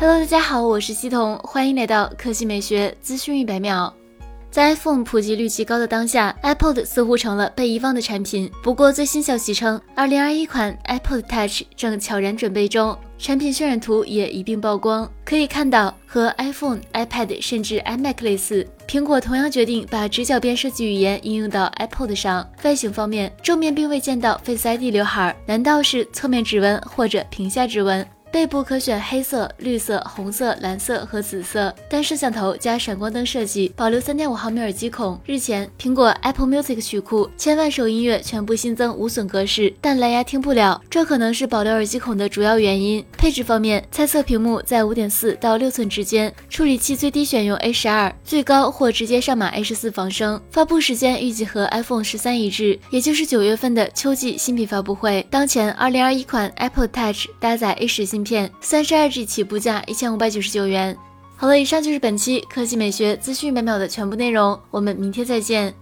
Hello，大家好，我是西彤，欢迎来到科技美学资讯一百秒。在 iPhone 普及率极高的当下，iPod 似乎成了被遗忘的产品。不过，最新消息称，2021款 iPod Touch 正悄然准备中，产品渲染图也一并曝光。可以看到，和 iPhone、iPad 甚至 iMac 类似，苹果同样决定把直角边设计语言应用到 iPod 上。外形方面，正面并未见到 Face ID 刘海，难道是侧面指纹或者屏下指纹？背部可选黑色、绿色、红色、蓝色和紫色，单摄像头加闪光灯设计，保留三点五毫米耳机孔。日前，苹果 Apple Music 曲库千万首音乐全部新增无损格式，但蓝牙听不了，这可能是保留耳机孔的主要原因。配置方面，猜测屏幕在五点四到六寸之间，处理器最低选用 A 十二，最高或直接上马 A 十四仿生。发布时间预计和 iPhone 十三一致，也就是九月份的秋季新品发布会。当前，二零二一款 Apple Touch 搭载 A 十片三十二 G 起步价一千五百九十九元。好了，以上就是本期科技美学资讯每秒的全部内容，我们明天再见。